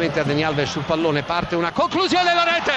davanti a Dani Alves sul pallone, parte una conclusione la rete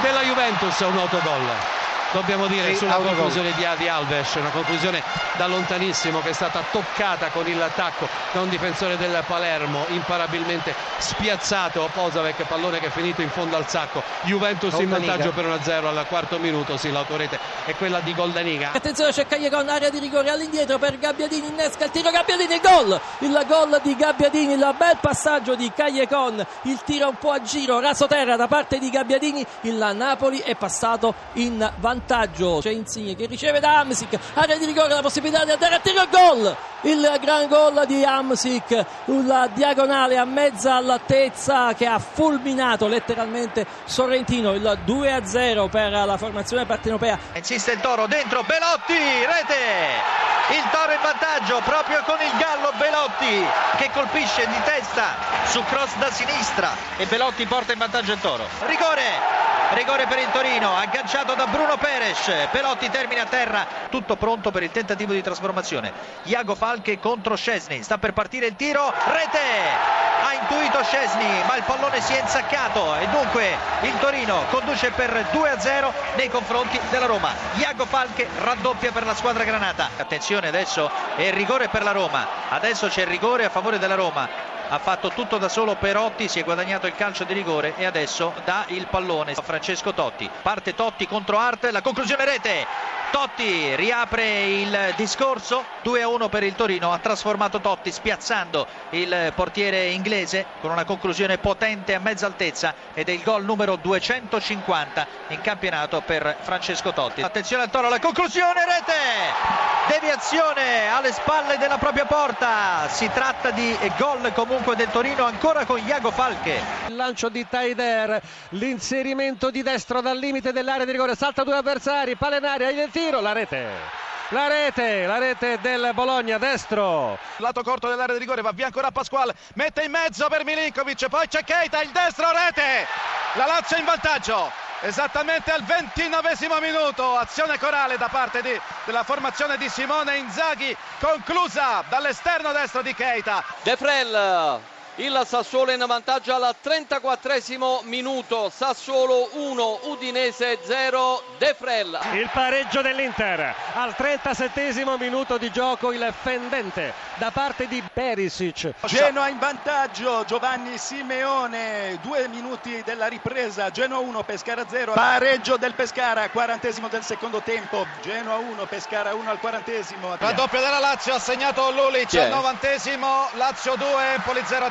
della Juventus, un autogol dobbiamo dire, sulla conclusione di, di Alves, una conclusione da lontanissimo che è stata toccata con il tacco da un difensore del Palermo, imparabilmente spiazzato. Posavec, pallone che è finito in fondo al sacco, Juventus in vantaggio per 1-0 al quarto minuto, sì l'autorete è quella di Goldaniga. Attenzione c'è Cagliacon, area di rigore all'indietro per Gabbiadini, innesca il tiro, Gabbiadini, il gol, il gol di Gabbiadini, il bel passaggio di Cagliacon, il tiro un po' a giro, raso terra da parte di Gabbiadini, il Napoli è passato in vantaggio vantaggio. C'è Insigne che riceve da Amsic. Area di rigore la possibilità di andare a tiro gol. Il gran gol di Amsic una diagonale a mezza altezza che ha fulminato letteralmente Sorrentino. Il 2 a 0 per la formazione partenopea. Insiste il Toro dentro Belotti rete! Il Toro in vantaggio proprio con il Gallo Belotti che colpisce di testa su cross da sinistra. E Belotti porta in vantaggio il Toro. Rigore rigore per il Torino agganciato da Bruno Peres Pelotti termina a terra tutto pronto per il tentativo di trasformazione. Iago Falche contro Scesni sta per partire il tiro rete! Ha intuito Scesni ma il pallone si è insaccato. E dunque il Torino conduce per 2 a 0 nei confronti della Roma. Iago Falche raddoppia per la squadra granata. Attenzione adesso è il rigore per la Roma. Adesso c'è il rigore a favore della Roma ha fatto tutto da solo Perotti, si è guadagnato il calcio di rigore e adesso dà il pallone a Francesco Totti. Parte Totti contro Art, la conclusione rete. Totti riapre il discorso, 2-1 per il Torino, ha trasformato Totti spiazzando il portiere inglese con una conclusione potente a mezza altezza ed è il gol numero 250 in campionato per Francesco Totti. Attenzione al Toro, la conclusione rete! deviazione alle spalle della propria porta si tratta di gol comunque del Torino ancora con Iago Falche il lancio di Taider l'inserimento di destro dal limite dell'area di rigore salta due avversari palla in aria il tiro la rete la rete, la rete del Bologna destro. Lato corto dell'area di rigore, va via ancora Pasquale, mette in mezzo per Milinkovic, poi c'è Keita, il destro rete. La Lazio in vantaggio esattamente al ventinovesimo minuto azione corale da parte di, della formazione di Simone Inzaghi conclusa dall'esterno destro di Keita De Frel il Sassuolo in vantaggio al 34 minuto. Sassuolo 1 Udinese 0 De Frel il pareggio dell'Inter. Al 37 minuto di gioco il fendente da parte di Perisic. Genoa in vantaggio Giovanni Simeone due minuti della ripresa Genoa 1 Pescara 0 pareggio del Pescara 40 del secondo tempo Genoa 1 Pescara 1 al 40 raddoppio della Lazio ha segnato Lulic al 90 Lazio 2 Empoli 0